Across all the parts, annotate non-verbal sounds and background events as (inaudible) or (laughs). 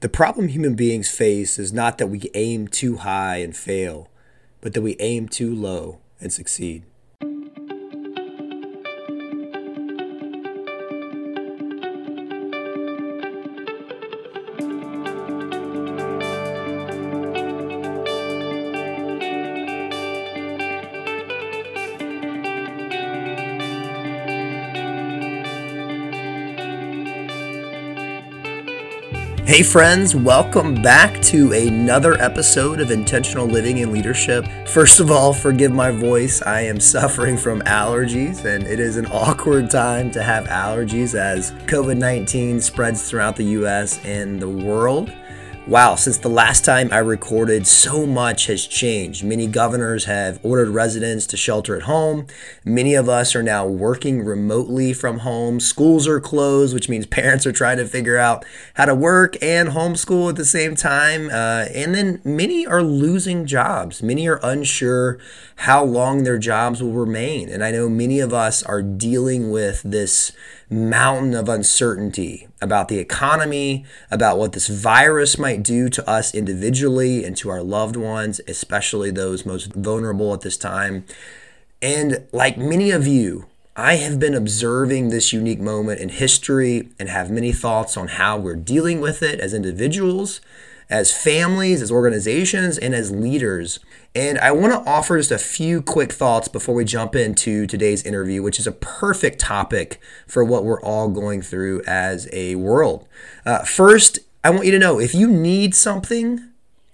The problem human beings face is not that we aim too high and fail, but that we aim too low and succeed. Hey, friends, welcome back to another episode of Intentional Living and Leadership. First of all, forgive my voice. I am (laughs) suffering from allergies, and it is an awkward time to have allergies as COVID 19 spreads throughout the US and the world. Wow, since the last time I recorded, so much has changed. Many governors have ordered residents to shelter at home. Many of us are now working remotely from home. Schools are closed, which means (laughs) parents are trying to figure out how to work and homeschool at the same time. Uh, and then many are losing jobs. Many are unsure how long their jobs will remain. And I know many of us are dealing with this mountain of uncertainty about the economy, about what this virus might do to us individually and to our loved ones, especially those most vulnerable at this time. And like many of you, I have been observing this unique moment in history and have many thoughts on how we're dealing with it as individuals as families, as organizations, and as leaders. And I want to offer just a few quick thoughts before we jump into today's interview, which is a perfect topic for what we're all going through as a world. Uh, first, I want you to know if you need something,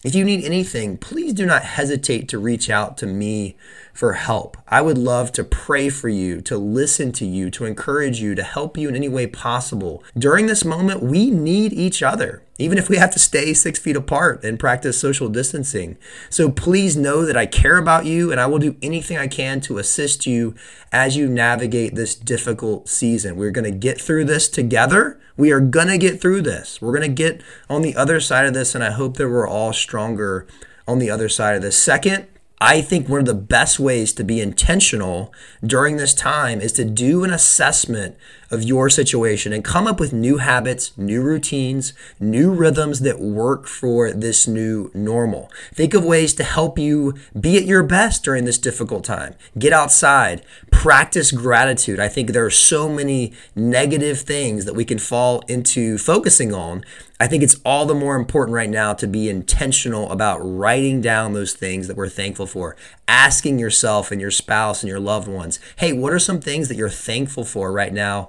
if you need anything, please do not hesitate to reach out to me for help. I would love to pray for you, to listen to you, to encourage you, to help you in any way possible. During this moment, we need each other, even if we have to stay six feet apart and practice social distancing. So please know that I care about you and I will do anything I can to assist you as you navigate this difficult season. We're going to get through this together. We are going to get through this. We're going to get on the other side of this, and I hope that we're all stronger on the other side of this. Second, I think one of the best ways to be intentional during this time is to do an assessment of your situation and come up with new habits, new routines, new rhythms that work for this new normal. Think of ways to help you be at your best during this difficult time. Get outside, practice gratitude. I think there are so many negative things that we can fall into focusing on. I think it's all the more important right now to be intentional about writing down those things that we're thankful for, asking yourself and your spouse and your loved ones, hey, what are some things that you're thankful for right now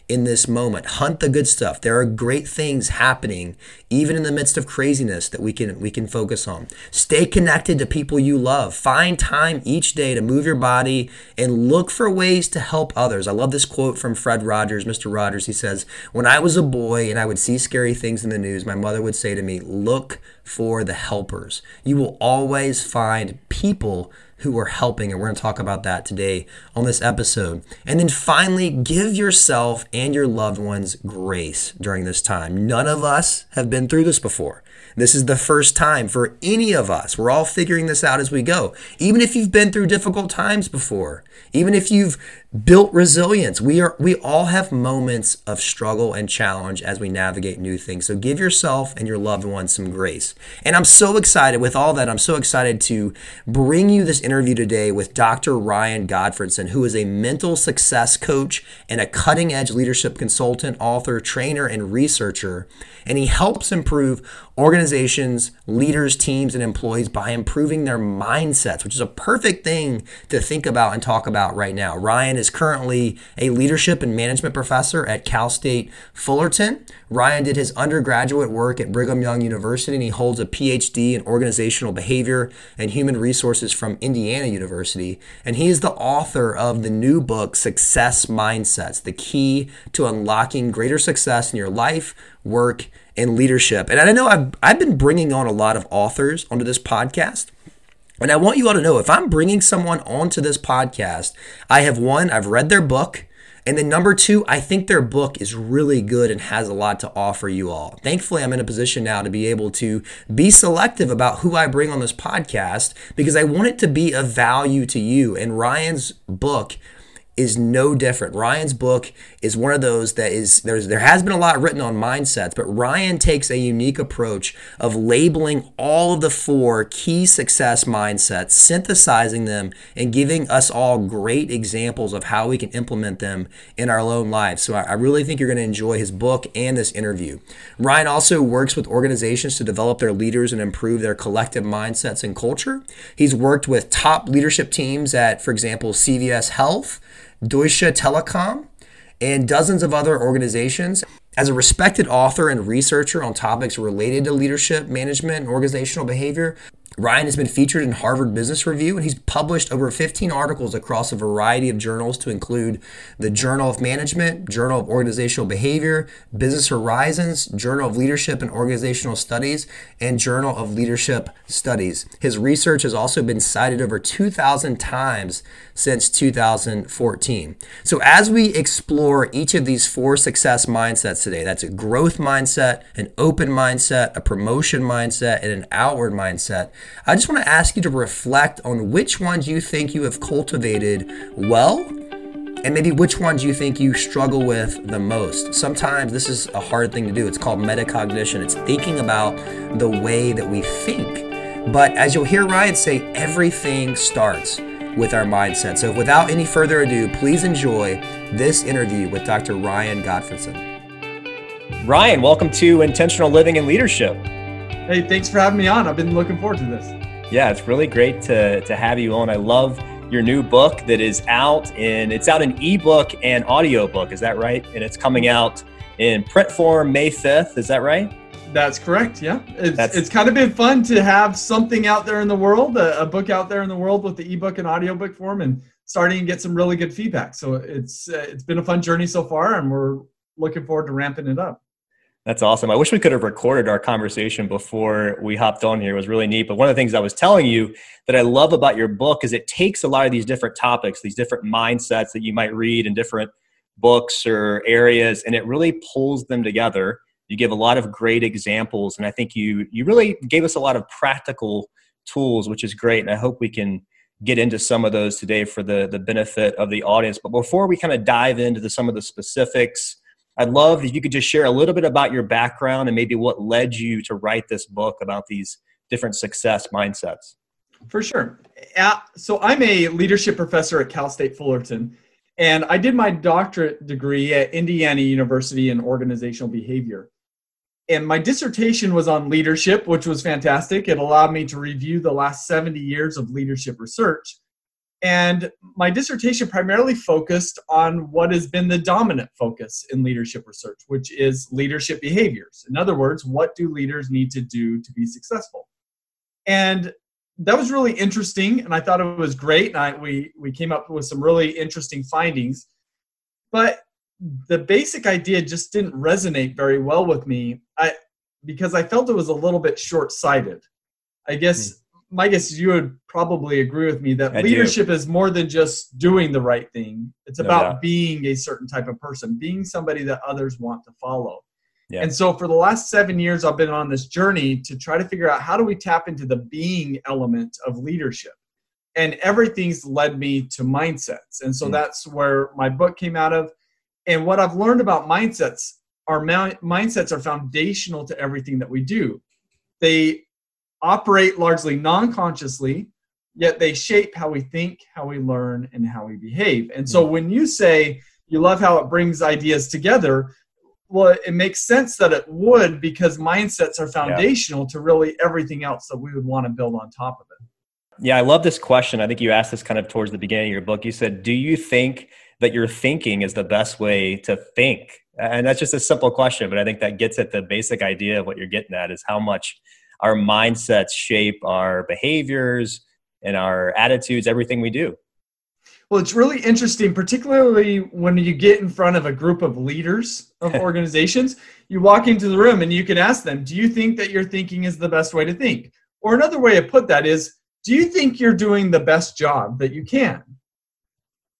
in this moment? Hunt the good stuff. There are great things happening even in the midst of craziness that we can we can focus on. Stay connected to people you love. Find time each day to move your body and look for ways to help others. I love this quote from Fred Rogers, Mr. Rogers. He says, "When I was a boy and I would see scary things in the news, my mother would say to me, "Look for the helpers. You will always find people who are helping. And we're going to talk about that today on this episode. And then finally, give yourself your loved ones grace during this time. None of us have been through this before. This is the first time for any of us. We're all figuring this out as we go. Even if you've been through difficult times before, even if you've built resilience, we are we all have moments of struggle and challenge as we navigate new things. So give yourself and your loved ones some grace. And I'm so excited with all that. I'm so excited to bring you this interview today with Dr. Ryan Gottfredson, who is a mental success coach and a cutting-edge leadership consultant, author, trainer, and researcher. And he helps improve organizations, leaders, teams, and employees by improving their mindsets, which is a perfect thing to think about and talk about right now. Ryan is currently a leadership and management professor at Cal State Fullerton. Ryan did his undergraduate work at Brigham Young University and he holds a PhD in organizational behavior and human resources from Indiana University. And he is the author of the new book, Success Mindsets The Key to Unlocking Greater Success in Your Life, Work, and leadership. And I know I've, I've been bringing on a lot of authors onto this podcast. And I want you all to know if I'm bringing someone onto this podcast, I have one, I've read their book. And then number two, I think their book is really good and has a lot to offer you all. Thankfully, I'm in a position now to be able to be selective about who I bring on this podcast because I want it to be of value to you. And Ryan's book is no different. Ryan's book is one of those that is there's there has been a lot written on mindsets, but Ryan takes a unique approach of labeling all of the four key success mindsets, synthesizing them, and giving us all great examples of how we can implement them in our own lives. So I, I really think you're going to enjoy his book and this interview. Ryan also works with organizations to develop their leaders and improve their collective mindsets and culture. He's worked with top leadership teams at, for example, CVS Health, Deutsche Telekom, and dozens of other organizations. As a respected author and researcher on topics related to leadership, management, and organizational behavior, Ryan has been featured in Harvard Business Review and he's published over 15 articles across a variety of journals to include the Journal of Management, Journal of Organizational Behavior, Business Horizons, Journal of Leadership and Organizational Studies, and Journal of Leadership Studies. His research has also been cited over 2,000 times since 2014. So, as we explore each of these four success mindsets today that's a growth mindset, an open mindset, a promotion mindset, and an outward mindset I just want to ask you to reflect on which ones you think you have cultivated well and maybe which ones you think you struggle with the most. Sometimes this is a hard thing to do. It's called metacognition. It's thinking about the way that we think. But as you'll hear Ryan say, everything starts with our mindset. So without any further ado, please enjoy this interview with Dr. Ryan Gottfredson. Ryan, welcome to Intentional Living and Leadership. Hey, thanks for having me on. I've been looking forward to this. Yeah, it's really great to, to have you on. I love your new book that is out in it's out in ebook and audiobook, is that right? And it's coming out in print form May 5th, is that right? That's correct. Yeah, it's, That's, it's kind of been fun to have something out there in the world, a, a, book out there in the world with the ebook and audiobook form, and starting to get some really good feedback. So it's uh, it's been a fun journey so far, and we're looking forward to ramping it up. That's awesome. I wish we could have recorded our conversation before we hopped on here. It was really neat. But one of the things I was telling you that I love about your book is it takes a lot of these different topics, these different mindsets that you might read in different books or areas, and it really pulls them together. You give a lot of great examples, and I think you you really gave us a lot of practical tools, which is great. And I hope we can get into some of those today for the the benefit of the audience. But before we kind of dive into the, some of the specifics I'd love if you could just share a little bit about your background and maybe what led you to write this book about these different success mindsets. For sure. So I'm a leadership professor at Cal State Fullerton, and I did my doctorate degree at Indiana University in organizational behavior. And my dissertation was on leadership, which was fantastic. It allowed me to review the last 70 years of leadership research and my dissertation primarily focused on what has been the dominant focus in leadership research, which is leadership behaviors. In other words, what do leaders need to do to be successful? And that was really interesting, and I thought it was great. And I, we, we came up with some really interesting findings. But the basic idea just didn't resonate very well with me I, because I felt it was a little bit short sighted. I guess. Hmm. My guess is you would probably agree with me that I leadership do. is more than just doing the right thing. It's no about doubt. being a certain type of person, being somebody that others want to follow. Yeah. And so for the last seven years, I've been on this journey to try to figure out how do we tap into the being element of leadership. And everything's led me to mindsets. And so mm. that's where my book came out of. And what I've learned about mindsets, our mindsets are foundational to everything that we do. They operate largely non consciously, yet they shape how we think, how we learn, and how we behave. And so hmm. when you say you love how it brings ideas together, well, it makes sense that it would because mindsets are foundational yeah. to really everything else that we would want to build on top of it. Yeah, I love this question. I think you asked this kind of towards the beginning of your book. You said, Do you think that your thinking is the best way to think? And that's just a simple question, but I think that gets at the basic idea of what you're getting at is how much our mindsets shape our behaviors and our attitudes, everything we do. Well, it's really interesting, particularly when you get in front of a group of leaders of (laughs) organizations. you walk into the room and you can ask them, Do you think that your thinking is the best way to think? Or another way to put that is, Do you think you're doing the best job that you can?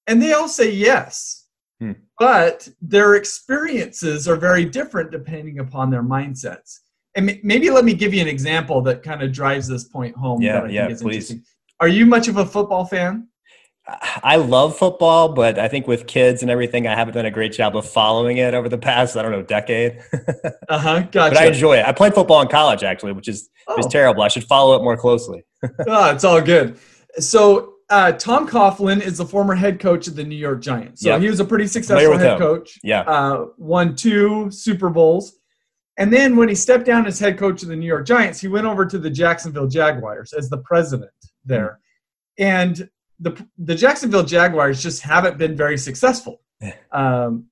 And they all say yes. Hmm. But their experiences are very different depending upon their mindsets and maybe let me give you an example that kind of drives this point home. Yeah, yeah, please. Are you much of a football fan? I love football, but I think with kids and everything, I haven't done a great job of following it over the past, I don't know, decade. (laughs) uh huh. Gotcha. But I enjoy it. I played football in college, actually, which is oh. is terrible. I should follow it more closely. oh, (laughs) it's all good. So uh, Tom Coughlin is the former head coach of the New York Giants. So yep. he was a pretty successful head him. coach. Yeah. Uh, won two Super Bowls. And then when he stepped down as head coach of the New York Giants, he went over to the Jacksonville Jaguars as the president there. And the, the Jacksonville Jaguars just haven't been very successful. Um,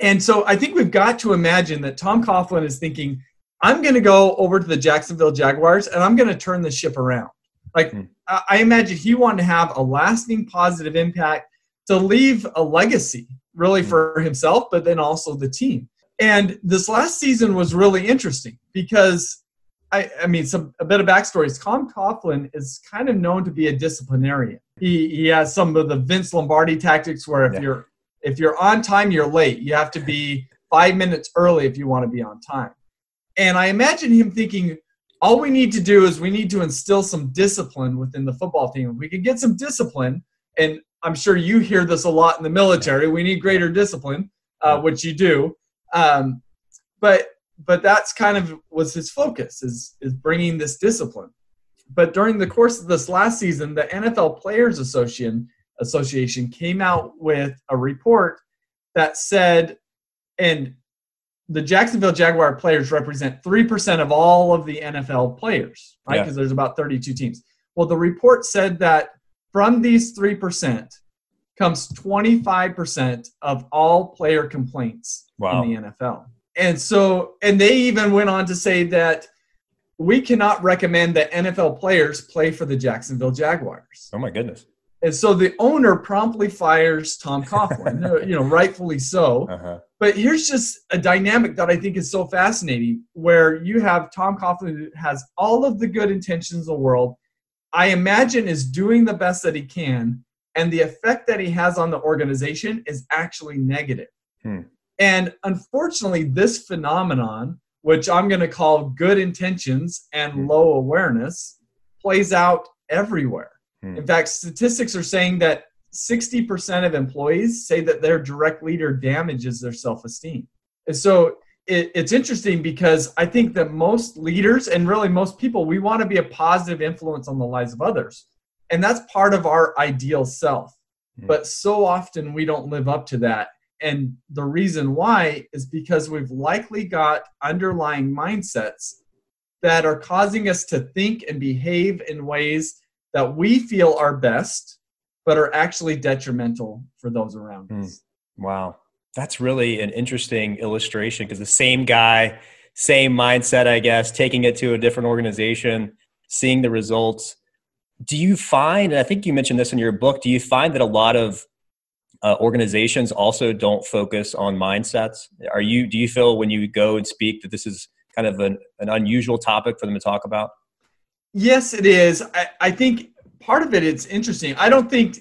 and so I think we've got to imagine that Tom Coughlin is thinking, I'm going to go over to the Jacksonville Jaguars and I'm going to turn the ship around. Like, mm. I imagine he wanted to have a lasting positive impact to leave a legacy, really, mm. for himself, but then also the team. And this last season was really interesting because I, I mean, some a bit of backstory is Tom Coughlin is kind of known to be a disciplinarian. He he has some of the Vince Lombardi tactics where if yeah. you're if you're on time, you're late. You have to be five minutes early if you want to be on time. And I imagine him thinking, all we need to do is we need to instill some discipline within the football team. If we can get some discipline, and I'm sure you hear this a lot in the military, we need greater discipline, uh, which you do. Um, but but that's kind of was his focus is is bringing this discipline. But during the course of this last season, the NFL Players Association Association came out with a report that said, and the Jacksonville Jaguar players represent 3% of all of the NFL players, right? Because yeah. there's about 32 teams. Well, the report said that from these 3% comes 25% of all player complaints wow. in the NFL. And so, and they even went on to say that we cannot recommend that NFL players play for the Jacksonville Jaguars. Oh my goodness. And so the owner promptly fires Tom Coughlin, (laughs) you know, rightfully so. Uh-huh. But here's just a dynamic that I think is so fascinating where you have Tom Coughlin who has all of the good intentions in the world. I imagine is doing the best that he can, and the effect that he has on the organization is actually negative. Hmm. And unfortunately, this phenomenon, which I'm going to call good intentions and hmm. low awareness, plays out everywhere. Hmm. In fact, statistics are saying that 60% of employees say that their direct leader damages their self esteem. And so it, it's interesting because I think that most leaders and really most people, we want to be a positive influence on the lives of others. And that's part of our ideal self. Hmm. But so often we don't live up to that. And the reason why is because we've likely got underlying mindsets that are causing us to think and behave in ways that we feel are best, but are actually detrimental for those around mm. us. Wow. That's really an interesting illustration because the same guy, same mindset, I guess, taking it to a different organization, seeing the results. Do you find, and I think you mentioned this in your book, do you find that a lot of uh, organizations also don't focus on mindsets? Are you, do you feel when you go and speak that this is kind of an, an unusual topic for them to talk about? Yes, it is. I, I think part of it it's interesting. I don't think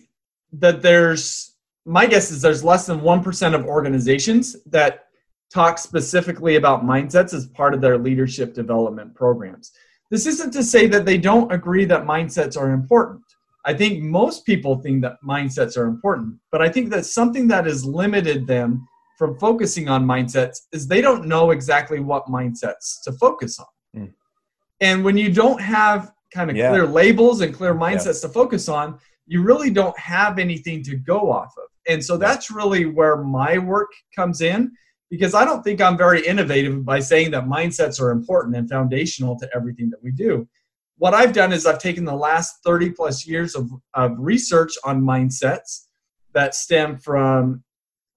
that there's my guess is there's less than 1% of organizations that talk specifically about mindsets as part of their leadership development programs. This isn't to say that they don't agree that mindsets are important. I think most people think that mindsets are important, but I think that something that has limited them from focusing on mindsets is they don't know exactly what mindsets to focus on. Mm. And when you don't have kind of yeah. clear labels and clear mindsets yeah. to focus on, you really don't have anything to go off of. And so that's really where my work comes in because I don't think I'm very innovative by saying that mindsets are important and foundational to everything that we do. What I've done is I've taken the last 30 plus years of, of research on mindsets that stem from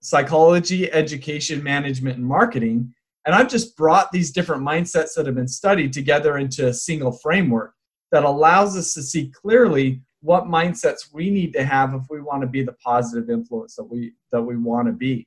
psychology, education, management, and marketing and I've just brought these different mindsets that have been studied together into a single framework that allows us to see clearly what mindsets we need to have if we want to be the positive influence that we that we want to be.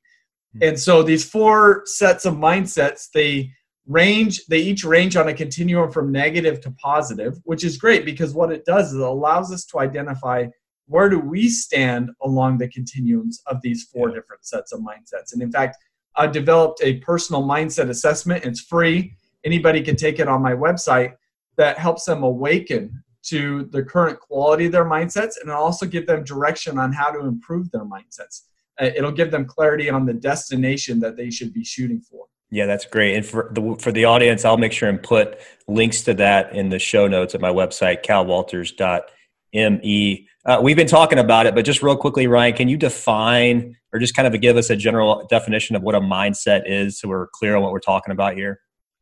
Hmm. And so these four sets of mindsets, they range they each range on a continuum from negative to positive, which is great because what it does is it allows us to identify where do we stand along the continuums of these four different sets of mindsets. And in fact, I developed a personal mindset assessment. It's free. Anybody can take it on my website that helps them awaken to the current quality of their mindsets and also give them direction on how to improve their mindsets. Uh, it'll give them clarity on the destination that they should be shooting for. Yeah, that's great. And for the for the audience, I'll make sure and put links to that in the show notes at my website, calwalters.me. Uh, we've been talking about it, but just real quickly, Ryan, can you define or just kind of give us a general definition of what a mindset is so we're clear on what we're talking about here?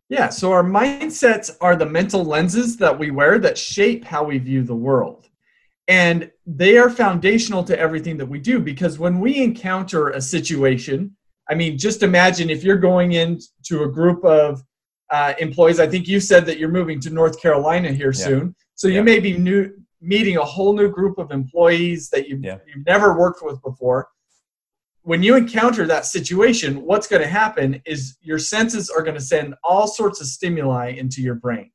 Yeah, so our mindsets are the mental lenses that we wear that shape how we view the world. And they are foundational to everything that we do because when we encounter a situation, I mean, just imagine if you're going into a group of uh, employees. I think you said that you're moving to North Carolina here yeah. soon. So you yeah. may be new, meeting a whole new group of employees that you've, yeah. you've never worked with before when you encounter that situation, what's going to happen is your senses are going to send all sorts of stimuli into your brain.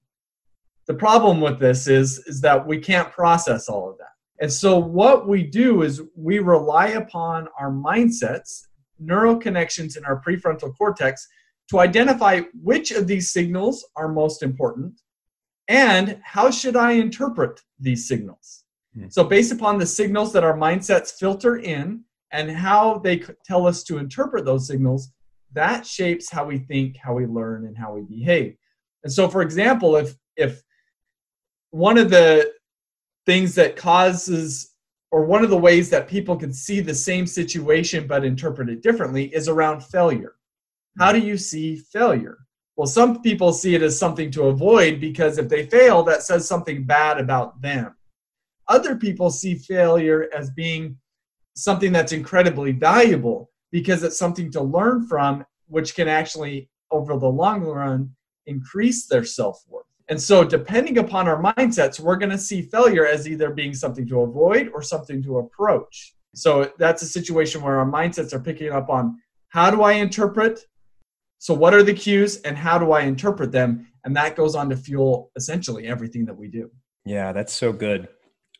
The problem with this is, is that we can't process all of that. And so, what we do is we rely upon our mindsets, neural connections in our prefrontal cortex, to identify which of these signals are most important and how should I interpret these signals. Hmm. So, based upon the signals that our mindsets filter in, and how they tell us to interpret those signals, that shapes how we think, how we learn, and how we behave. And so, for example, if if one of the things that causes or one of the ways that people can see the same situation but interpret it differently is around failure. How do you see failure? Well, some people see it as something to avoid because if they fail, that says something bad about them. Other people see failure as being something that's incredibly valuable because it's something to learn from, which can actually, over the long run, increase their self worth. And so, depending upon our mindsets, we're going to see failure as either being something to avoid or something to approach. So, that's a situation where our mindsets are picking up on how do I interpret? So, what are the cues and how do I interpret them? And that goes on to fuel essentially everything that we do. Yeah, that's so good.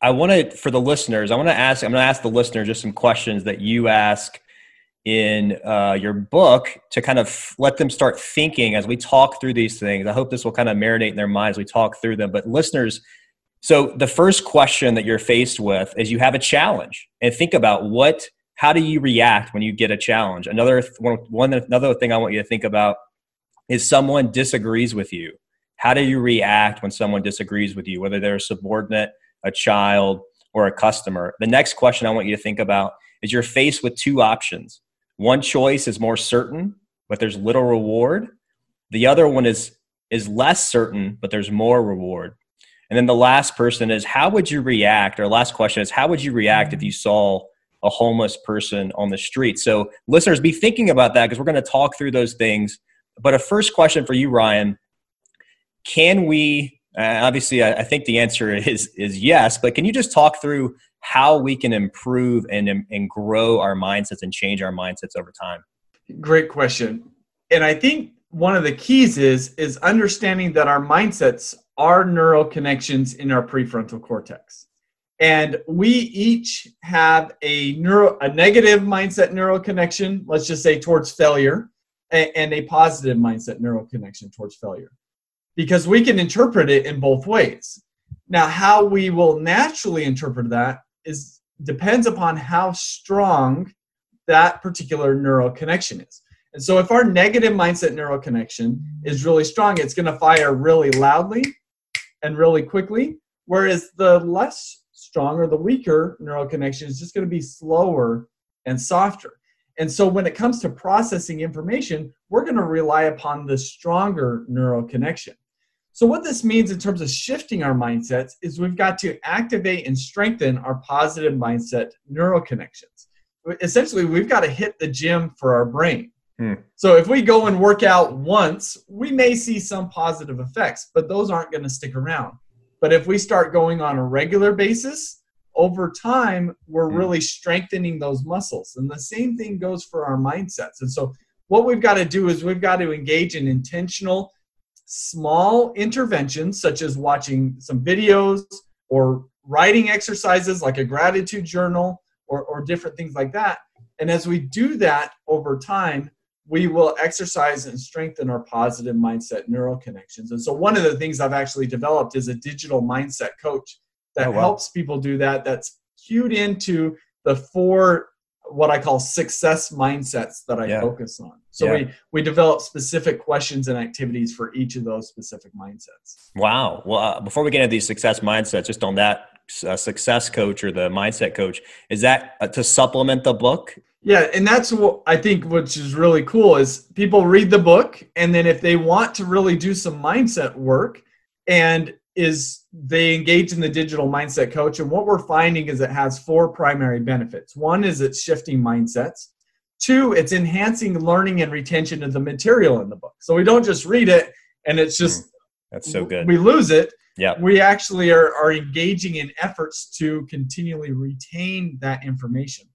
I want to, for the listeners, I want to ask, I'm going to ask the listener just some questions that you ask in uh, your book to kind of let them start thinking as we talk through these things. I hope this will kind of marinate in their minds as we talk through them. But listeners, so the first question that you're faced with is you have a challenge and think about what, how do you react when you get a challenge? Another one, one another thing I want you to think about is someone disagrees with you. How do you react when someone disagrees with you, whether they're a subordinate a child, or a customer. The next question I want you to think about is you're faced with two options. One choice is more certain, but there's little reward. The other one is is less certain, but there's more reward. And then the last person is how would you react? Or last question is how would you react if you saw a homeless person on the street? So listeners, be thinking about that because we're going to talk through those things. But a first question for you, Ryan: Can we uh, obviously, I, I, think the answer is is yes. But can you just talk through how we can improve and and grow our mindsets and change our mindsets over time? Great question, and I think one of the keys is is understanding that our mindsets are neural connections in our prefrontal cortex and we each have a neuro a negative mindset neural connection let's just say towards failure and a positive mindset neural connection towards failure because we can interpret it in both ways. Now, how we will naturally interpret that is depends upon how strong that particular neural connection is. And so, if our negative mindset neural connection is really strong, it's going to fire really loudly and really quickly, whereas the less strong or the weaker neural connection is just going to be slower and softer. And so when it comes to processing information, we're going to rely upon the stronger neural connection. So, what this means in terms of shifting our mindsets is we've got to activate and strengthen our positive mindset neural connections. Essentially, we've got to hit the gym for our brain. Hmm. So, if we go and work out once, we may see some positive effects, but those aren't going to stick around. But if we start going on a regular basis, over time, we're hmm. really strengthening those muscles. And the same thing goes for our mindsets. And so, what we've got to do is we've got to engage in intentional small interventions such as watching some videos or writing exercises like a gratitude journal or, or different things like that. And as we do that over time, we will exercise and strengthen our positive mindset neural connections. And so, one of the things I've actually developed is a digital mindset coach that Oh, wow. helps people do that. That's cued into the four what I call success mindsets that I Yeah. focus on. So Yeah. we we develop specific questions and activities for each of those specific mindsets. Wow. Well, uh, before we get into these success mindsets, just on that uh, success coach or the mindset coach, is that uh, to supplement the book? Yeah, and that's what I think which is really cool is people read the book and then if they want to really do some mindset work and is they engage in the digital mindset coach and what we're finding is it has four primary benefits. One is it's shifting mindsets. Two, it's enhancing learning and retention of the material in the book. So we don't just read it and it's just That's so good. we lose it. Yeah. We actually are, are engaging in efforts to continually retain that information.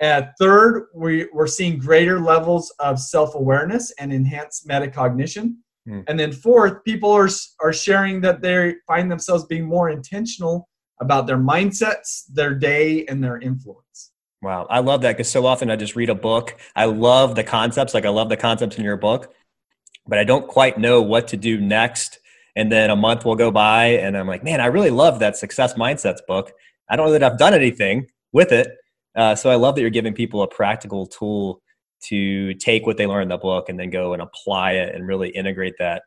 Uh, third, we, we're seeing greater levels of self awareness and enhanced metacognition. Hmm. And then fourth, people are, are sharing that they find themselves being more intentional about their mindsets, their day, and their influence. Wow. I love that because so often I just read a book. I love the concepts. Like I love the concepts in your book, but I don't quite know what to do next. And then a month will go by and I'm like, man, I really love that success mindsets book. I don't know that I've done anything with it. Uh, so I love that you're giving people a practical tool to take what they learn in the book and then go and apply it and really integrate that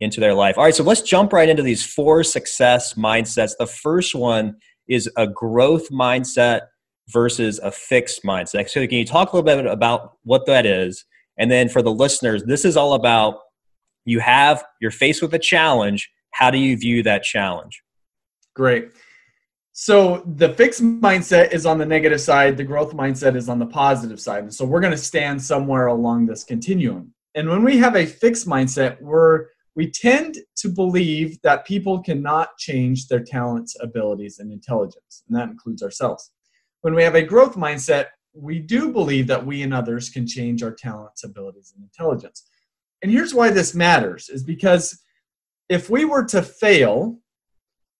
into their life. All right, so let's jump right into these four success mindsets. The first one is a growth mindset versus a fixed mindset. So, can you talk a little bit about what that is? And then for the listeners, this is all about you have you're faced with a challenge. How do you view that challenge? Great. So the fixed mindset is on the negative side, the growth mindset is on the positive side. And so we're going to stand somewhere along this continuum. And when we have a fixed mindset, we're we tend to believe that people cannot change their talents, abilities, and intelligence, and that includes ourselves. When we have a growth mindset, we do believe that we and others can change our talents, abilities, and intelligence. And here's why this matters is because if we were to fail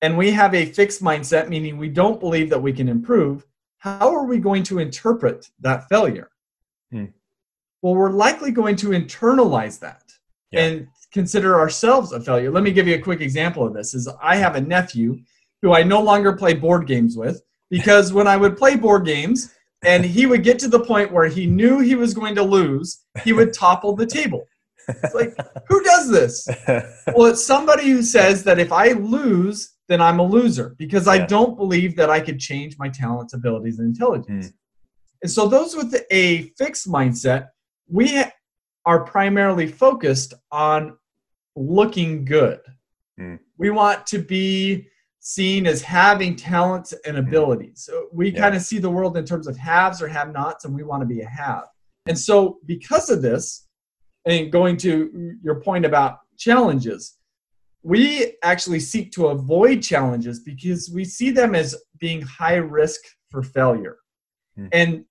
and we have a fixed mindset, meaning we don't believe that we can improve, how are we going to interpret that failure? Hmm. Well, we're likely going to internalize that Yeah. and consider ourselves a failure. Let me give you a quick example of this. Is I have a nephew who I no longer play board games with because when I would play board games and he would get to the point where he knew he was going to lose, he would topple the table. It's like, who does this? (laughs) well, it's somebody who says that if I lose, then I'm a loser because I don't believe that I could change my talents, abilities, and intelligence. Hmm. And so, those with a fixed mindset, we are primarily focused on looking good. Hmm. We want to be seen as having talents and abilities. So we Yeah. kind of see the world in terms of haves or have nots, and we want to be a have. And so, because of this, and going to your point about challenges, we actually seek to avoid challenges because we see them as being high risk for failure. Hmm. And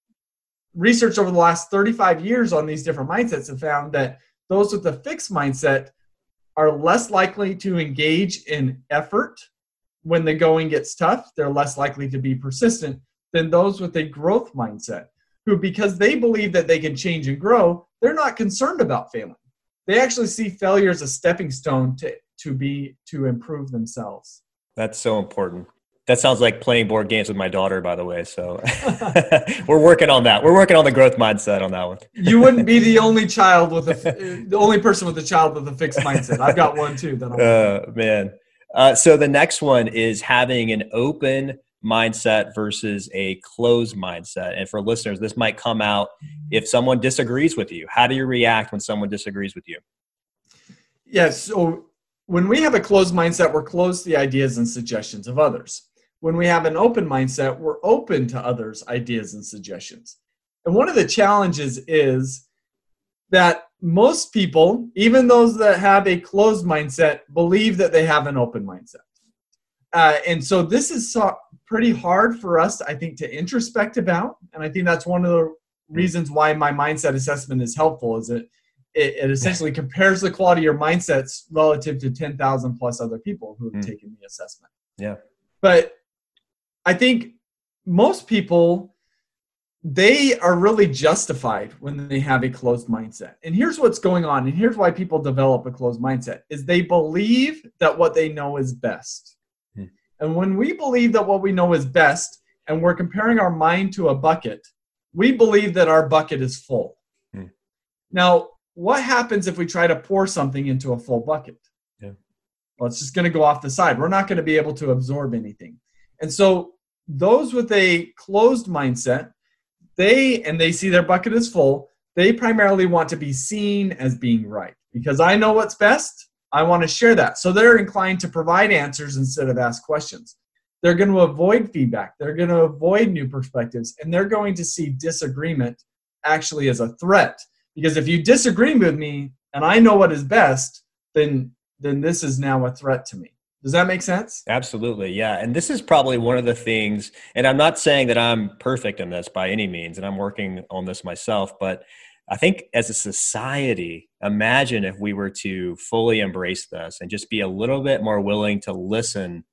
research over the last 35 years on these different mindsets have found that those with a fixed mindset are less likely to engage in effort when the going gets tough. They're less likely to be persistent than those with a growth mindset, who, because they believe that they can change and grow, they're not concerned about failing. They actually see failure as a stepping stone to, to be to improve themselves. That's so important. That sounds like playing board games with my daughter, by the way. So (laughs) (laughs) we're working on that. We're working on the growth mindset on that one. You wouldn't be the only (laughs) child with a the only person with a child with a fixed mindset. I've got one too. That I'm Uh, man. Uh, so the next one is having an open mindset versus a closed mindset. And for listeners, this might come out if someone disagrees with you. How do you react when someone disagrees with you? Yes. So when we have a closed mindset, we're closed to the ideas and suggestions of others. When we have an open mindset, we're open to others' ideas and suggestions. And one of the challenges is that most people, even those that have a closed mindset, believe that they have an open mindset. Uh, and so this is so, pretty hard for us, I think, to introspect about. And I think that's one of the reasons why my mindset assessment is helpful. Is it it, it essentially compares the quality of your mindsets relative to 10,000 plus other people who have Mm. taken the assessment. Yeah. But I think most people, they are really justified when they have a closed mindset. And here's what's going on. And here's why people develop a closed mindset is they believe that what they know is best. Hmm. And when we believe that what we know is best and we're comparing our mind to a bucket, we believe that our bucket is full. Hmm. Now, what happens if we try to pour something into a full bucket? Yeah. Well, it's just going to go off the side. We're not going to be able to absorb anything. And so, those with a closed mindset, they and they see their bucket is full, they primarily want to be seen as being right because I know what's best. I want to share that. So they're inclined to provide answers instead of ask questions. They're going to avoid feedback. They're going to avoid new perspectives and they're going to see disagreement actually as a threat because if you disagree with me and I know what is best, then then this is now a threat to me. Does that make sense? Absolutely. Yeah. And this is probably one of the things, and I'm not saying that I'm perfect in this by any means, and I'm working on this myself, but I think as a society, imagine if we were to fully embrace this and just be a little bit more willing to listen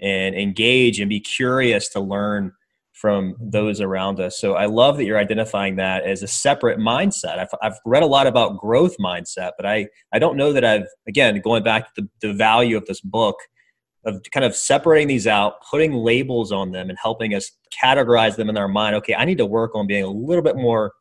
and engage and be curious to learn from those around us. So I love that you're identifying that as a separate mindset. I've, I've read a lot about growth mindset, but I, I don't know that I've, again, going back to the, the value of this book, of kind of separating these out, putting labels on them, and helping us categorize them in our mind. Okay, I need to work on being a little bit more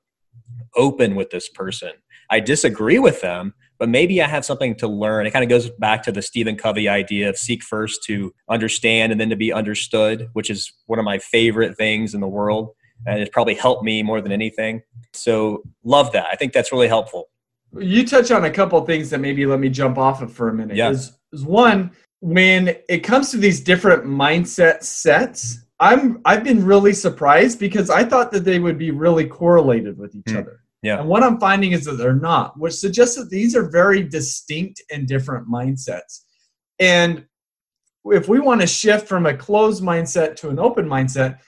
open with this person. I disagree with them, but maybe I have something to learn. It kind of goes back to the Stephen Covey idea of seek first to understand and then to be understood, which is one of my favorite things in the world. And it's probably helped me more than anything. So, love that. I think that's really helpful. You touch on a couple things that maybe let me jump off of for a minute. Yeah. Is, is one, when it comes to these different mindset sets, I'm I've been really surprised because I thought that they would be really correlated with each mm. other. Yeah. And what I'm finding is that they're not, which suggests that these are very distinct and different mindsets. And if we want to shift from a closed mindset to an open mindset,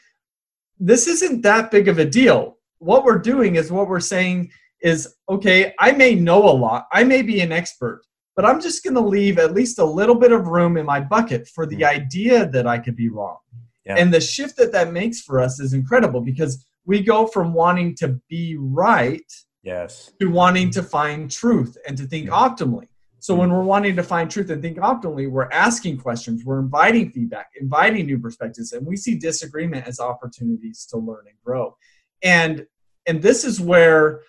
this isn't that big of a deal. What we're doing is what we're saying is okay, I may know a lot, I may be an expert, but I'm just going to leave at least a little bit of room in my bucket for the hmm. idea that I could be wrong. Yeah. And the shift that that makes for us is incredible because we go from wanting to be right yes. to wanting to find truth and to think optimally. So when we're wanting to find truth and think optimally we're asking questions we're inviting feedback inviting new perspectives and we see disagreement as opportunities to learn and grow. And and this is where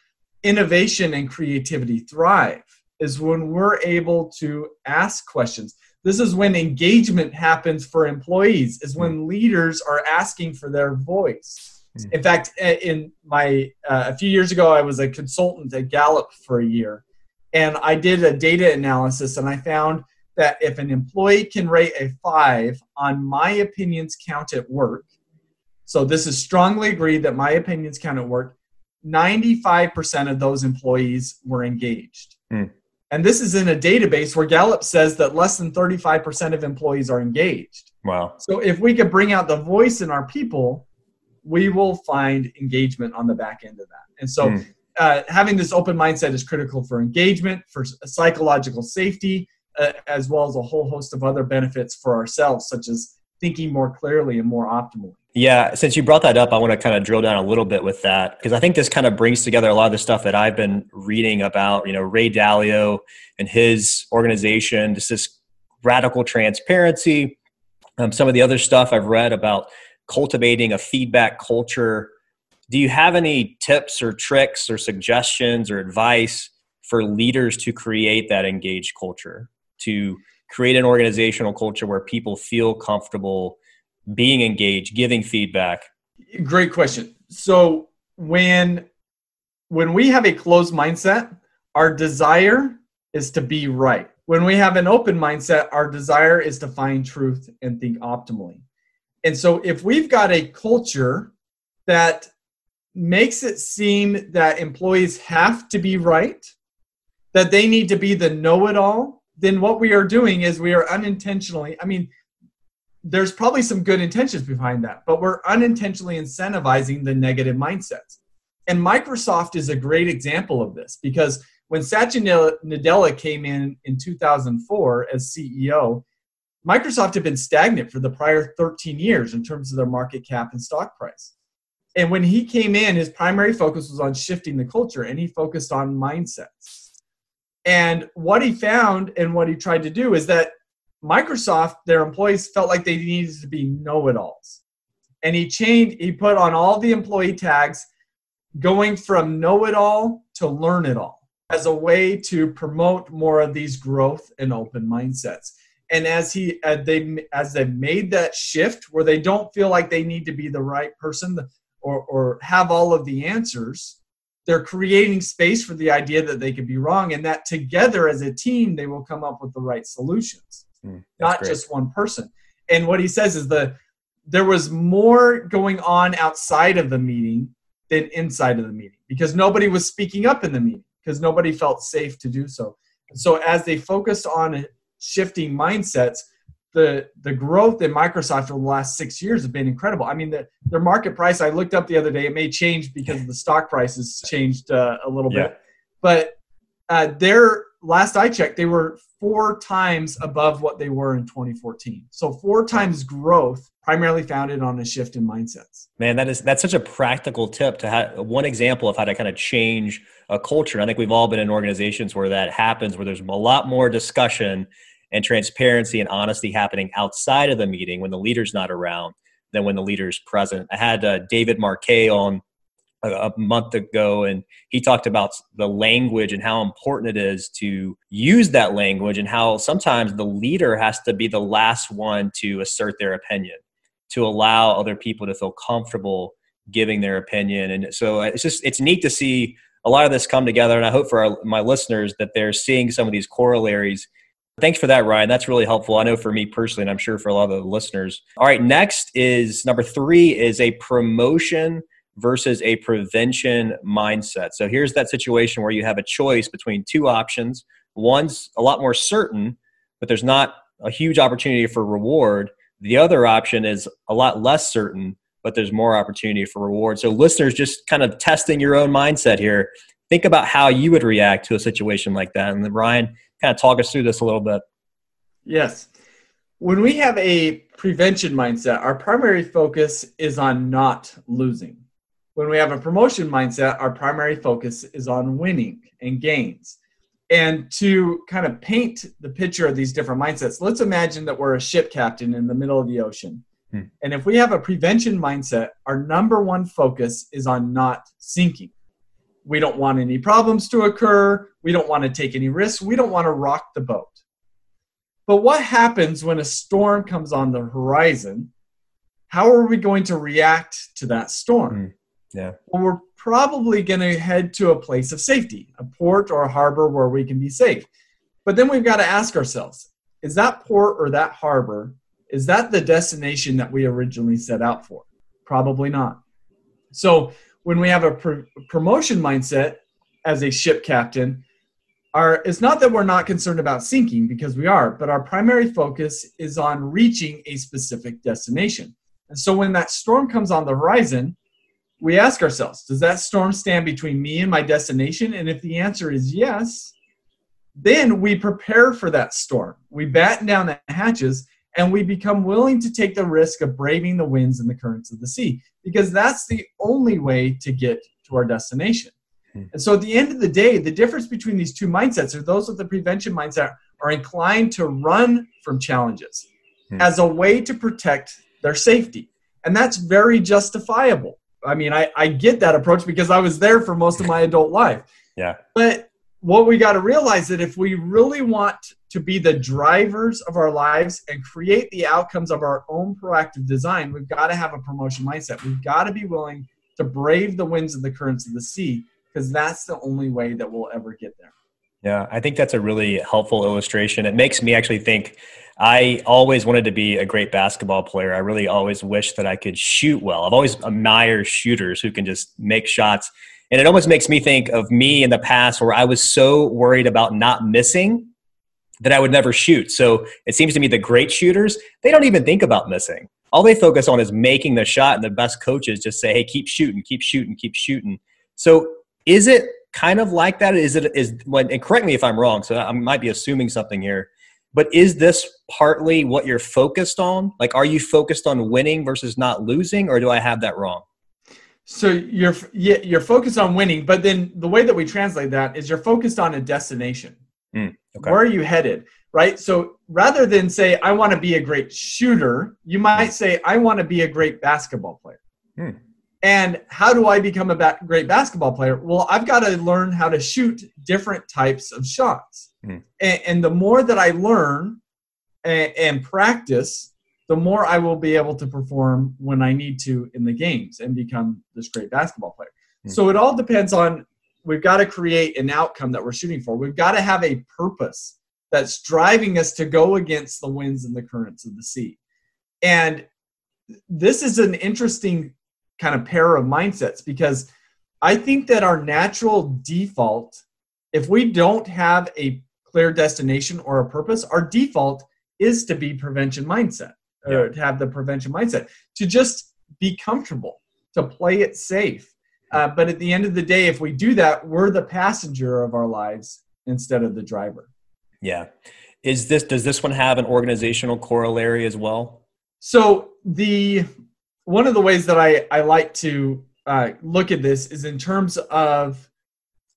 innovation and creativity thrive is when we're able to ask questions. This is when engagement happens for employees is when hmm. leaders are asking for their voice hmm. in fact in my uh, a few years ago i was a consultant at gallup for a year and i did a data analysis and i found that if an employee can rate a five on my opinions count at work so this is strongly agreed that my opinions count at work 95% of those employees were engaged mm. And this is in a database where Gallup says that less than 35% of employees are engaged. Wow. So if we could bring out the voice in our people, we will find engagement on the back end of that. And so mm. uh, having this open mindset is critical for engagement, for psychological safety, uh, as well as a whole host of other benefits for ourselves, such as thinking more clearly and more optimally. Yeah, since you brought that up, I want to kind of drill down a little bit with that because I think this kind of brings together a lot of the stuff that I've been reading about, you know, Ray Dalio and his organization, just this radical transparency, um, some of the other stuff I've read about cultivating a feedback culture. Do you have any tips or tricks or suggestions or advice for leaders to create that engaged culture, to create an organizational culture where people feel comfortable being engaged, giving feedback? Great question. So when when we have a closed mindset, our desire is to be right. When we have an open mindset, our desire is to find truth and think optimally. And so if we've got a culture that makes it seem that employees have to be right, that they need to be the know it all, then what we are doing is we are unintentionally, I mean, there's probably some good intentions behind that, but we're unintentionally incentivizing the negative mindsets. And Microsoft is a great example of this because when Satya Nadella came in in 2004 as CEO, Microsoft had been stagnant for the prior 13 years in terms of their market cap and stock price. And when he came in, his primary focus was on shifting the culture and he focused on mindsets. And what he found and what he tried to do is that Microsoft, their employees felt like they needed to be know-it-alls, and he changed. He put on all the employee tags, going from know-it-all to learn-it-all as a way to promote more of these growth and open mindsets. And as he as they as they made that shift where they don't feel like they need to be the right person or or have all of the answers, they're creating space for the idea that they could be wrong and that together as a team they will come up with the right solutions. Mm, not great. just one person. And what he says is the there was more going on outside of the meeting than inside of the meeting because nobody was speaking up in the meeting because nobody felt safe to do so. so as they focused on shifting mindsets, the the growth in Microsoft over the last six years has been incredible. I mean, the, their market price I looked up the other day. It may change because the stock prices changed uh, a little yeah. bit, but uh, their last I checked, they were four times above what they were in 2014. So four times growth, primarily founded on a shift in mindsets. Man, that is that's such a practical tip to have one example of how to kind of change a culture. I think we've all been in organizations where that happens, where there's a lot more discussion and transparency and honesty happening outside of the meeting when the leader's not around than when the leader's present. I had uh, David Marquet on a, a month ago, and he talked about the language and how important it is to use that language, and how sometimes the leader has to be the last one to assert their opinion, to allow other people to feel comfortable giving their opinion. And so uh, it's just it's neat to see a lot of this come together, and I hope for our, my listeners that they're seeing some of these corollaries Thanks for that, Ryan. That's really helpful. I know for me personally, and I'm sure for a lot of the listeners. All right, next is number three is a promotion versus a prevention mindset. So here's that situation where you have a choice between two options. One's a lot more certain, but there's not a huge opportunity for reward. The other option is a lot less certain, but there's more opportunity for reward. So listeners, just kind of testing your own mindset here. Think about how you would react to a situation like that. And then Ryan, kind of talk us through this a little bit. Yes. When we have a prevention mindset, our primary focus is on not losing. When we have a promotion mindset, our primary focus is on winning and gains. And to kind of paint the picture of these different mindsets, let's imagine that we're a ship captain in the middle of the ocean. Hmm. And if we have a prevention mindset, our number one focus is on not sinking. We don't want any problems to occur. We don't want to take any risks. We don't want to rock the boat. But what happens when a storm comes on the horizon? How are we going to react to that storm? Mm, yeah. Well, we're probably going to head to a place of safety, a port or a harbor where we can be safe. But then we've got to ask ourselves is that port or that harbor, is that the destination that we originally set out for? Probably not. So when we have a pr- promotion mindset as a ship captain, our it's not that we're not concerned about sinking because we are, but our primary focus is on reaching a specific destination. And so when that storm comes on the horizon, we ask ourselves, does that storm stand between me and my destination? And if the answer is yes, then we prepare for that storm. We batten down the hatches and we become willing to take the risk of braving the winds and the currents of the sea because that's the only way to get to our destination. Hmm. And so at the end of the day, the difference between these two mindsets are those with the prevention mindset are inclined to run from challenges hmm. as a way to protect their safety. And that's very justifiable. I mean, I, I get that approach because I was there for most of my (laughs) adult life. Yeah. But what we got to realize that if we really want to be the drivers of our lives and create the outcomes of our own proactive design, we've got to have a promotion mindset. We've got to be willing to brave the winds and the currents of the sea because that's the only way that we'll ever get there. Yeah, I think that's a really helpful illustration. It makes me actually think I always wanted to be a great basketball player. I really always wish that I could shoot well. I've always admired shooters who can just make shots and it almost makes me think of me in the past where I was so worried about not missing that I would never shoot. So it seems to me the great shooters, they don't even think about missing. All they focus on is making the shot, and the best coaches just say, hey, keep shooting, keep shooting, keep shooting. So is it kind of like that? Is it is when and correct me if I'm wrong, so I might be assuming something here. But is this partly what you're focused on? Like, are you focused on winning versus not losing, or do I have that wrong? So you're you're focused on winning, but then the way that we translate that is you're focused on a destination. Mm, okay. Where are you headed? right? So rather than say, I want to be a great shooter, you might say, I want to be a great basketball player. Hmm. And how do I become a ba- great basketball player? Well, I've got to learn how to shoot different types of shots. Hmm. And, and, the more that I learn and, and practice, the more I will be able to perform when I need to in the games and become this great basketball player. Hmm. So it all depends on we've got to create an outcome that we're shooting for. We've got to have a purpose that's driving us to go against the winds and the currents of the sea. And this is an interesting kind of pair of mindsets because I think that our natural default, if we don't have a clear destination or a purpose, our default is to be prevention mindset or to have the prevention mindset, to just be comfortable, to play it safe. Uh, but at the end of the day, if we do that, we're the passenger of our lives instead of the driver. Yeah. Is this does this one have an organizational corollary as well? So the one of the ways that I, I like to uh, look at this is in terms of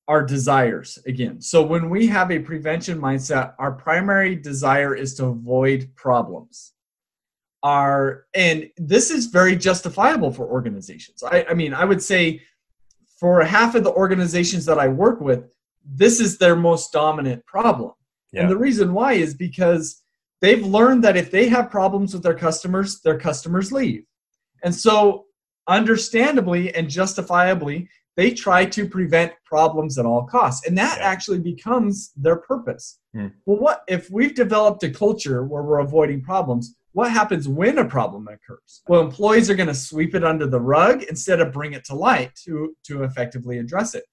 our desires again. So when we have a prevention mindset, our primary desire is to avoid problems. Our and this is very justifiable for organizations. I, I mean, I would say for half of the organizations that I work with, this is their most dominant problem. Yeah. And the reason why is because they've learned that if they have problems with their customers, their customers leave. And so, understandably and justifiably, they try to prevent problems at all costs. And that yeah. actually becomes their purpose. Hmm. Well, what if we've developed a culture where we're avoiding problems? What happens when a problem occurs? Well, employees are going to sweep it under the rug instead of bring it to light to, to effectively address it.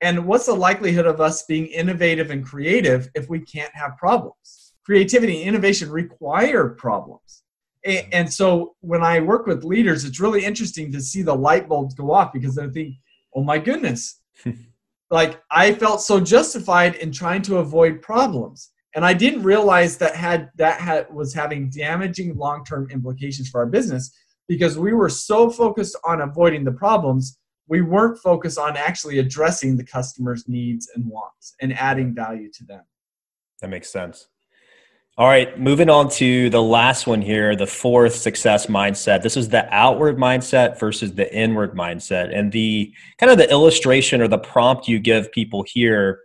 And what's the likelihood of us being innovative and creative if we can't have problems? Creativity and innovation require problems. And so when I work with leaders, it's really interesting to see the light bulbs go off because they think, oh my goodness, (laughs) like I felt so justified in trying to avoid problems. And I didn't realize that had that had was having damaging long-term implications for our business because we were so focused on avoiding the problems we weren't focused on actually addressing the customer's needs and wants and adding value to them. That makes sense. All right, moving on to the last one here, the fourth success mindset. This is the outward mindset versus the inward mindset. And the kind of the illustration or the prompt you give people here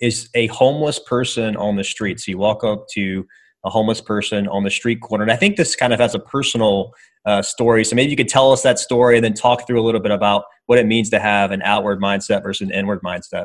is a homeless person on the street. So you walk up to a homeless person on the street corner. And I think this kind of has a personal uh, story. So maybe you could tell us that story and then talk through a little bit about what it means to have an outward mindset versus an inward mindset.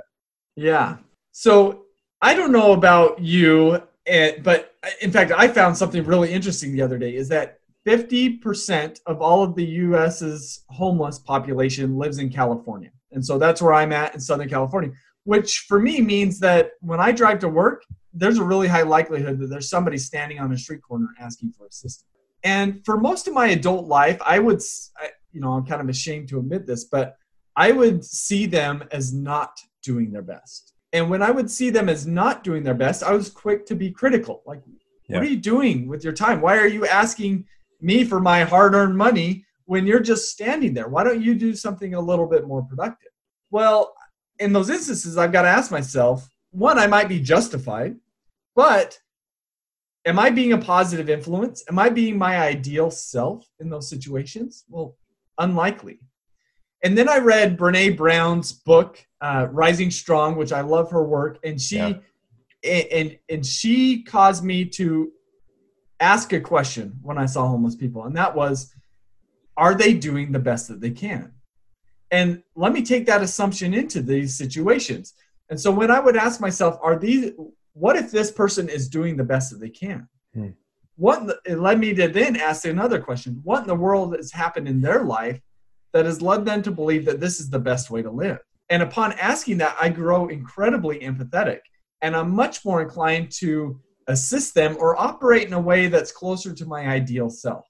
Yeah. So I don't know about you, eh, but in fact, I found something really interesting the other day is that 50% of all of the US's homeless population lives in California. And so that's where I'm at in Southern California, which for me means that when I drive to work, there's a really high likelihood that there's somebody standing on a street corner asking for assistance. And for most of my adult life, I would, you know, I'm kind of ashamed to admit this, but I would see them as not doing their best. And when I would see them as not doing their best, I was quick to be critical. Like, yeah. what are you doing with your time? Why are you asking me for my hard earned money when you're just standing there? Why don't you do something a little bit more productive? Well, in those instances, I've got to ask myself one, I might be justified, but am I being a positive influence? Am I being my ideal self in those situations? Well, unlikely. And then I read Brene Brown's book, uh, Rising Strong, which I love her work, and she yeah. and and she caused me to ask a question when I saw homeless people, and that was, are they doing the best that they can? And let me take that assumption into these situations. And so when I would ask myself, are these what if this person is doing the best that they can? Hmm. What the, it led me to then ask another question: What in the world has happened in their life that has led them to believe that this is the best way to live? And upon asking that, I grow incredibly empathetic, and I'm much more inclined to assist them or operate in a way that's closer to my ideal self.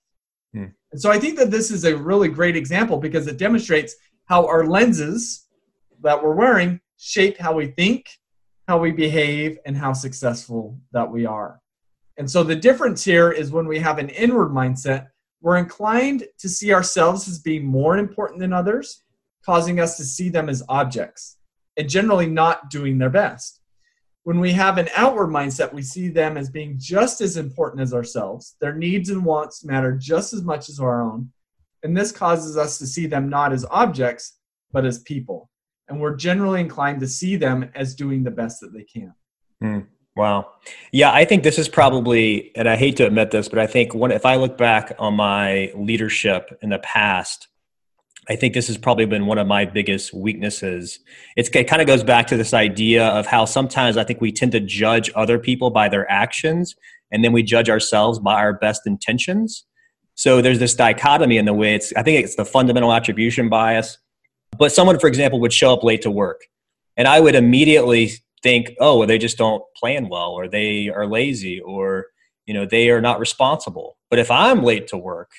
Hmm. And so I think that this is a really great example because it demonstrates how our lenses that we're wearing shape how we think how we behave, and how successful that we are. And so the difference here is when we have an inward mindset, we're inclined to see ourselves as being more important than others, causing us to see them as objects and generally not doing their best. When we have an outward mindset, we see them as being just as important as ourselves. Their needs and wants matter just as much as our own. And this causes us to see them not as objects, but as people. And we're generally inclined to see them as doing the best that they can. Mm, wow. Yeah, I think this is probably, and I hate to admit this, but I think when, if I look back on my leadership in the past, I think this has probably been one of my biggest weaknesses. It's, it kind of goes back to this idea of how sometimes I think we tend to judge other people by their actions, and then we judge ourselves by our best intentions. So there's this dichotomy in the way it's, I think it's the fundamental attribution bias. But someone, for example, would show up late to work, and I would immediately think, oh, well, they just don't plan well, or they are lazy, or you know, they are not responsible. But if I'm late to work,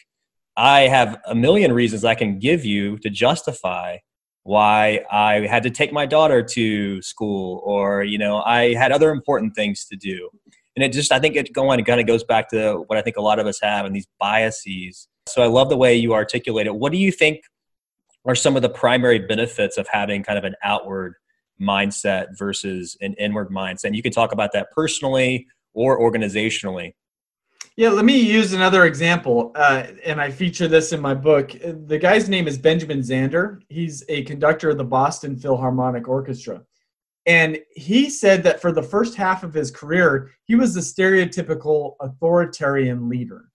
I have a million reasons I can give you to justify why I had to take my daughter to school or, you know, I had other important things to do. And it just, I think it going, kind of goes back to what I think a lot of us have and these biases. So I love the way you articulate it. What do you think are some of the primary benefits of having kind of an outward mindset versus an inward mindset? And you can talk about that personally or organizationally. Yeah, let me use another example, uh, and I feature this in my book. The guy's name is Benjamin Zander. He's a conductor of the Boston Philharmonic Orchestra. And he said that for the first half of his career, he was the stereotypical authoritarian leader.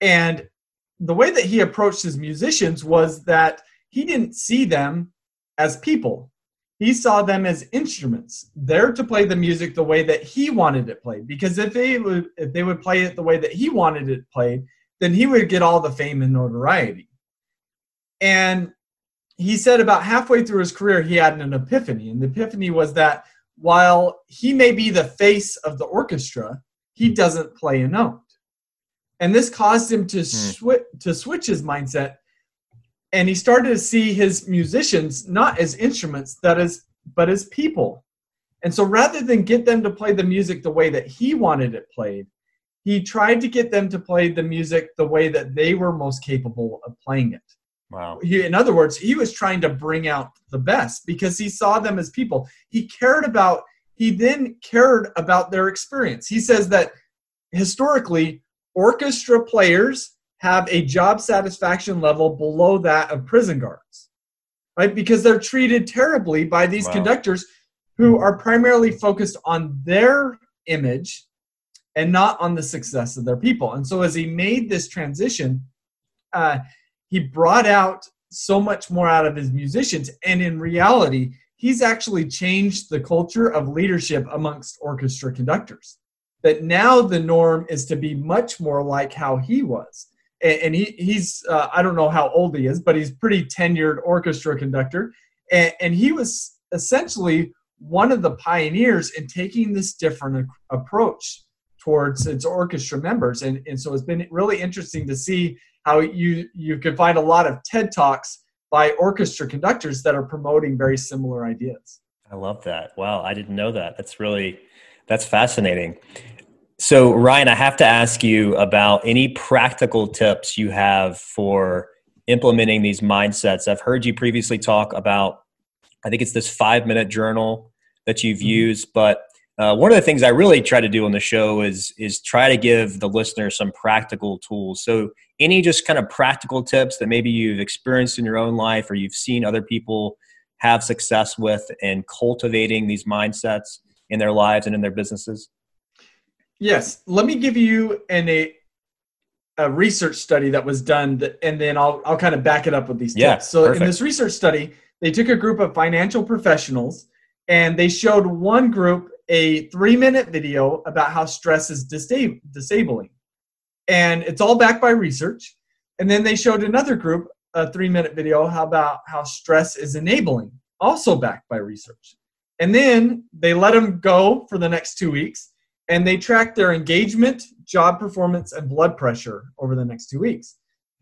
And the way that he approached his musicians was that he didn't see them as people he saw them as instruments there to play the music the way that he wanted it played. Because if they would if they would play it the way that he wanted it played then he would get all the fame and notoriety. And he said about halfway through his career he had an epiphany. And the epiphany was that while he may be the face of the orchestra he doesn't play a note. And this caused him to, hmm. to switch his mindset and he started to see his musicians not as instruments that is but as people. And so rather than get them to play the music the way that he wanted it played he tried to get them to play the music the way that they were most capable of playing it. Wow. He, in other words he was trying to bring out the best because he saw them as people. He cared about he then cared about their experience. He says that historically orchestra players have a job satisfaction level below that of prison guards, right? Because they're treated terribly by these wow. conductors who are primarily focused on their image and not on the success of their people. And so, as he made this transition, uh, he brought out so much more out of his musicians. And in reality, he's actually changed the culture of leadership amongst orchestra conductors. That now the norm is to be much more like how he was and, he, he's uh, I don't know how old he is, but he's pretty tenured orchestra conductor, and, and he was essentially one of the pioneers in taking this different approach towards its orchestra members, and and so it's been really interesting to see how you you can find a lot of TED talks by orchestra conductors that are promoting very similar ideas. I love that. Wow, I didn't know that. That's really that's fascinating. So, Ryan, I have to ask you about any practical tips you have for implementing these mindsets. I've heard you previously talk about, I think it's this five minute journal that you've mm-hmm. used, but uh, one of the things I really try to do on the show is is try to give the listener some practical tools. So, any just kind of practical tips that maybe you've experienced in your own life or you've seen other people have success with in cultivating these mindsets in their lives and in their businesses? Yes, let me give you an a a research study that was done, that, and then I'll I'll kind of back it up with these tips. Yeah, so perfect. in this research study, they took a group of financial professionals and they showed one group a three minute video about how stress is disab- disabling, and it's all backed by research. And then they showed another group a three minute video how about how stress is enabling, also backed by research. And then they let them go for the next two weeks and they tracked their engagement, job performance, and blood pressure over the next two weeks.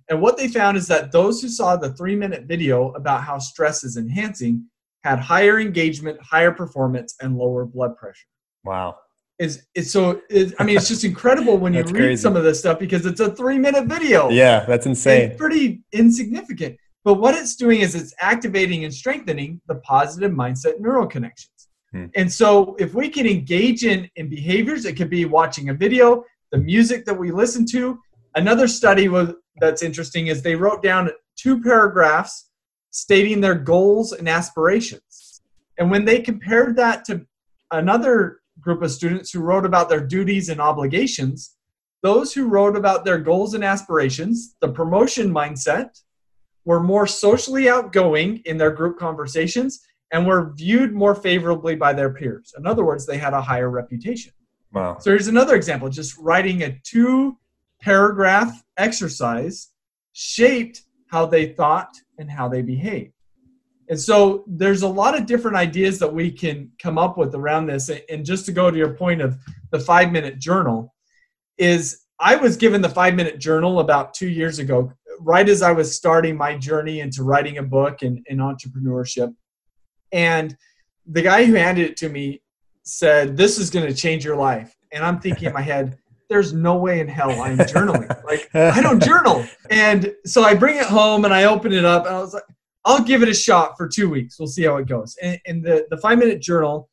And what they found is that those who saw the three minute video about how stress is enhancing had higher engagement, higher performance, and lower blood pressure. Wow. Is it's so it, I mean it's just incredible when (laughs) you read crazy. some of this stuff because it's a three minute video. Yeah, that's insane. It's pretty insignificant. But what it's doing is it's activating and strengthening the positive mindset neural connections Hmm. And so if we can engage in, in behaviors, it could be watching a video, the music that we listen to. Another study was, that's interesting is they wrote down two paragraphs stating their goals and aspirations. And when they compared that to another group of students who wrote about their duties and obligations, those who wrote about their goals and aspirations, the promotion mindset, were more socially outgoing in their group conversations and were viewed more favorably by their peers. In other words, they had a higher reputation. Wow. So here's another example just writing a two paragraph exercise shaped how they thought and how they behaved. And so there's a lot of different ideas that we can come up with around this. And just to go to your point of the five minute journal, is I was given the five minute journal about two years ago, right as I was starting my journey into writing a book and, and entrepreneurship. And the guy who handed it to me said, This is going to change your life. And I'm thinking in my head, there's no way in hell I'm journaling. like, I don't journal. And so I bring it home and I open it up and I was like, I'll give it a shot for two weeks. We'll see how it goes. And, and the, the five minute journal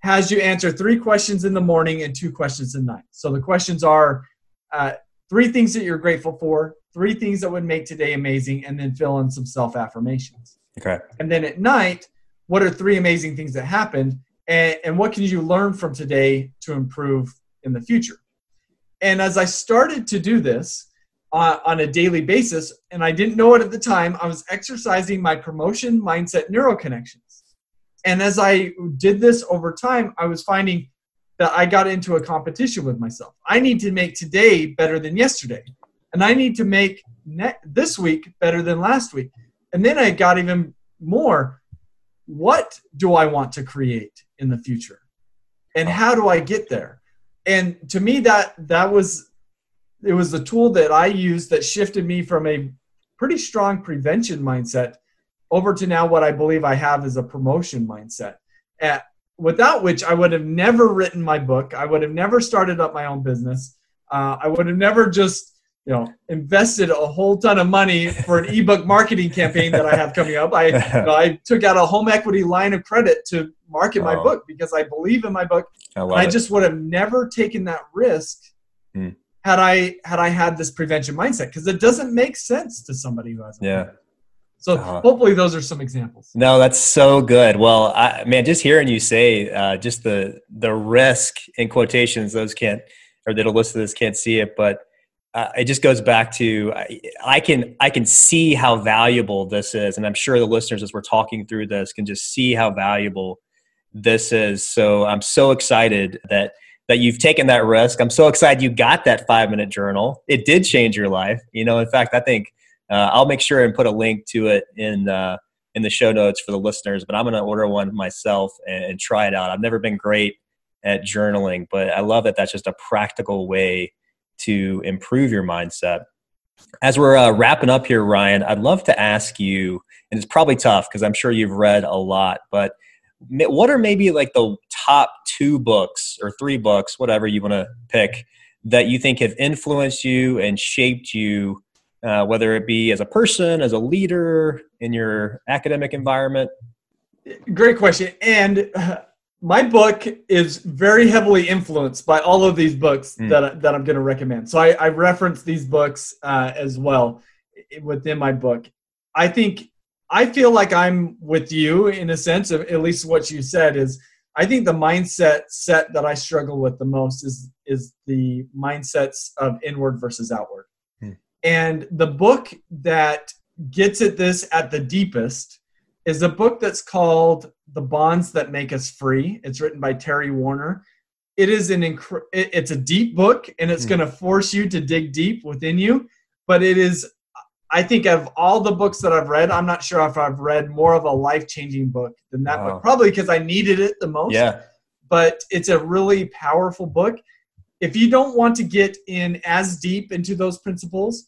has you answer three questions in the morning and two questions at night. So the questions are uh, three things that you're grateful for, three things that would make today amazing, and then fill in some self affirmations. Okay. And then at night, what are three amazing things that happened, and, and what can you learn from today to improve in the future? And as I started to do this uh, on a daily basis, and I didn't know it at the time, I was exercising my promotion mindset neural connections And as I did this over time, I was finding that I got into a competition with myself. I need to make today better than yesterday, and I need to make ne- this week better than last week. And then I got even more. What do I want to create in the future? And how do I get there? and to me that that was it was the tool that I used that shifted me from a pretty strong prevention mindset over to now what I believe I have is a promotion mindset. At, without which I would have never written my book. I would have never started up my own business. Uh, I would have never just you know invested a whole ton of money for an ebook marketing campaign that I have coming up. I (laughs) you know, I took out a home equity line of credit to market my book because I believe in my book. I, I just would have never taken that risk hmm. had I had I had this prevention mindset because it doesn't make sense to somebody who hasn't. Yeah. So uh-huh. hopefully those are some examples. No, that's so good. Well, I, man, just hearing you say uh, just the the risk in quotations, those can't or that'll listen to this can't see it, but uh, it just goes back to I, I, can I can see how valuable this is, and I'm sure the listeners as we're talking through this can just see how valuable this is. So I'm so excited that that you've taken that risk. I'm so excited you got that five minute journal. It did change your life. You know, in fact, I think uh, I'll make sure and put a link to it in uh, in the show notes for the listeners. But I'm going to order one myself and, and try it out. I've never been great at journaling, but I love that that's just a practical way to improve your mindset. As we're uh, wrapping up here, Ryan, I'd love to ask you, and it's probably tough because I'm sure you've read a lot, but what are maybe like the top two books or three books, whatever you want to pick, that you think have influenced you and shaped you, uh, whether it be as a person, as a leader, in your academic environment? Great question. And uh, my book is very heavily influenced by all of these books mm. that, that I'm going to recommend. So I, I reference these books uh, as well within my book. I think I feel like I'm with you in a sense of at least what you said is I think the mindset set that I struggle with the most is is the mindsets of inward versus outward. Hmm. And the book that gets at this at the deepest is a book that's called The Bonds That Make Us Free. It's written by Terry Warner. It is an inc- it's a deep book and it's mm. going to force you to dig deep within you, but it is I think of all the books that I've read, I'm not sure if I've read more of a life-changing book than that wow. book. Probably because I needed it the most. Yeah. But it's a really powerful book. If you don't want to get in as deep into those principles,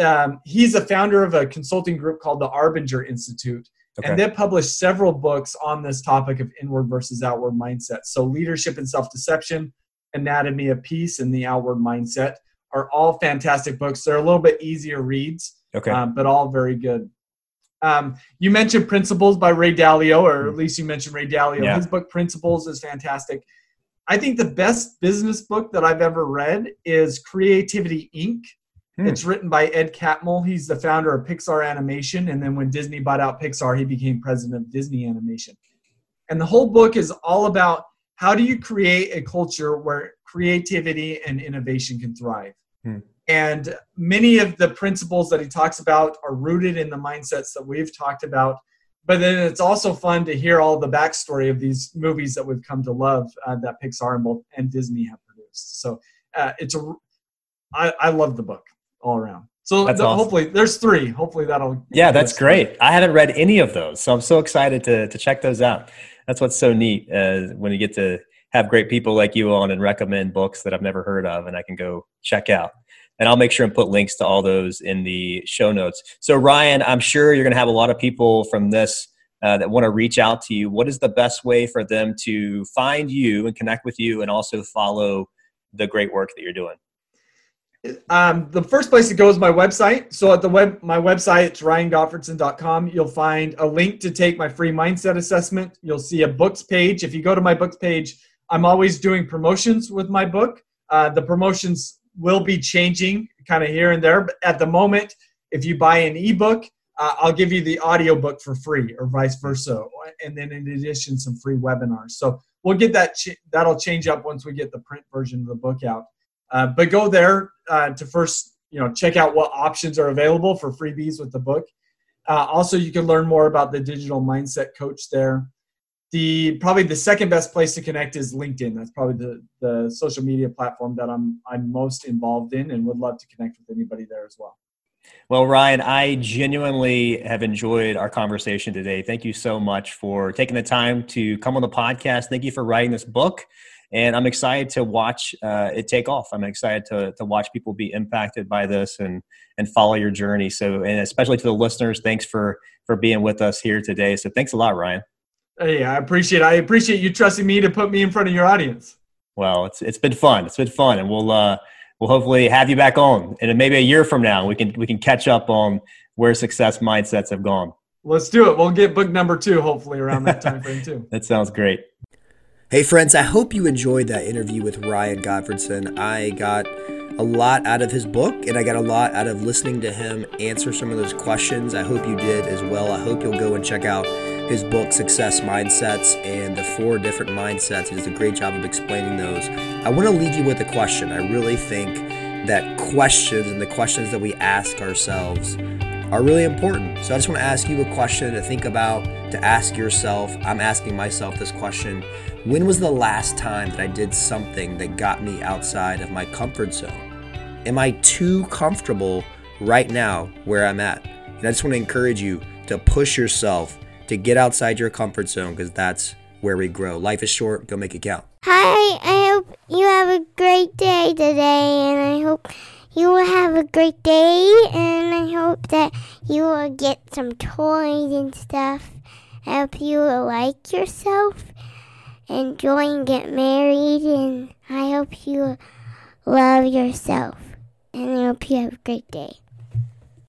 um, he's a founder of a consulting group called the Arbinger Institute, Okay. And they published several books on this topic of inward versus outward mindset. So, Leadership and Self Deception, Anatomy of Peace, and The Outward Mindset are all fantastic books. They're a little bit easier reads, okay. Um, but all very good. Um, you mentioned Principles by Ray Dalio, or at least you mentioned Ray Dalio. Yeah. His book Principles is fantastic. I think the best business book that I've ever read is Creativity Inc. Hmm. It's written by Ed Catmull. He's the founder of Pixar Animation, and then when Disney bought out Pixar, he became president of Disney Animation. And the whole book is all about how do you create a culture where creativity and innovation can thrive. Hmm. And many of the principles that he talks about are rooted in the mindsets that we've talked about. But then it's also fun to hear all the backstory of these movies that we've come to love uh, that Pixar and, both, and Disney have produced. So uh, it's a, I, I love the book all around. So That's the- awesome. hopefully there's three. Hopefully that'll. Yeah, that's that's great. I haven't read any of those, so I'm so excited to to check those out. That's what's so neat uh, when you get to have great people like you on and recommend books that I've never heard of, and I can go check out. And I'll make sure and put links to all those in the show notes. So Ryan, I'm sure you're going to have a lot of people from this uh, that want to reach out to you. What is the best way for them to find you and connect with you, and also follow the great work that you're doing? Um, the first place to go is my website. So at the web, my website, it's ryangottfredson.com. You'll find a link to take my free mindset assessment. You'll see a books page. If you go to my books page, I'm always doing promotions with my book. Uh, the promotions will be changing kind of here and there. But at the moment, if you buy an ebook, uh, I'll give you the audio book for free or vice versa. And then in addition, some free webinars. So we'll get that, ch- that'll change up once we get the print version of the book out. Uh, but go there uh, to first, you know, check out what options are available for freebies with the book. Uh, also, you can learn more about the digital mindset coach there. The probably the second best place to connect is LinkedIn. That's probably the the social media platform that I'm I'm most involved in, and would love to connect with anybody there as well. Well, Ryan, I genuinely have enjoyed our conversation today. Thank you so much for taking the time to come on the podcast. Thank you for writing this book. And I'm excited to watch uh, it take off. I'm excited to, to watch people be impacted by this and, and follow your journey. So, and especially to the listeners, thanks for, for being with us here today. So thanks a lot, Ryan. Hey, I appreciate I appreciate you trusting me to put me in front of your audience. Well, it's, it's been fun. It's been fun. And we'll, uh, we'll hopefully have you back on. And maybe a year from now, we can, we can catch up on where success mindsets have gone. Let's do it. We'll get book number two hopefully around that (laughs) time frame too. That sounds great. Hey, friends, I hope you enjoyed that interview with Ryan Gottfredson. I got a lot out of his book, and I got a lot out of listening to him answer some of those questions. I hope you did as well. I hope you'll go and check out his book, Success Mindsets, and the four different mindsets. He does a great job of explaining those. I want to leave you with a question. I really think that questions and the questions that we ask ourselves are really important. So I just want to ask you a question to think about, to ask yourself. I'm asking myself this question When was the last time that I did something that got me outside of my comfort zone? Am I too comfortable right now where I'm at? And I just want to encourage you to push yourself to get outside your comfort zone because that's where we grow. Life is short, go make it count. Hi, I hope you have a great day today, and I hope you will have a great day, and I hope that you will get some toys and stuff. I hope you will like yourself, enjoy and get married, and I hope you love yourself, and I hope you have a great day.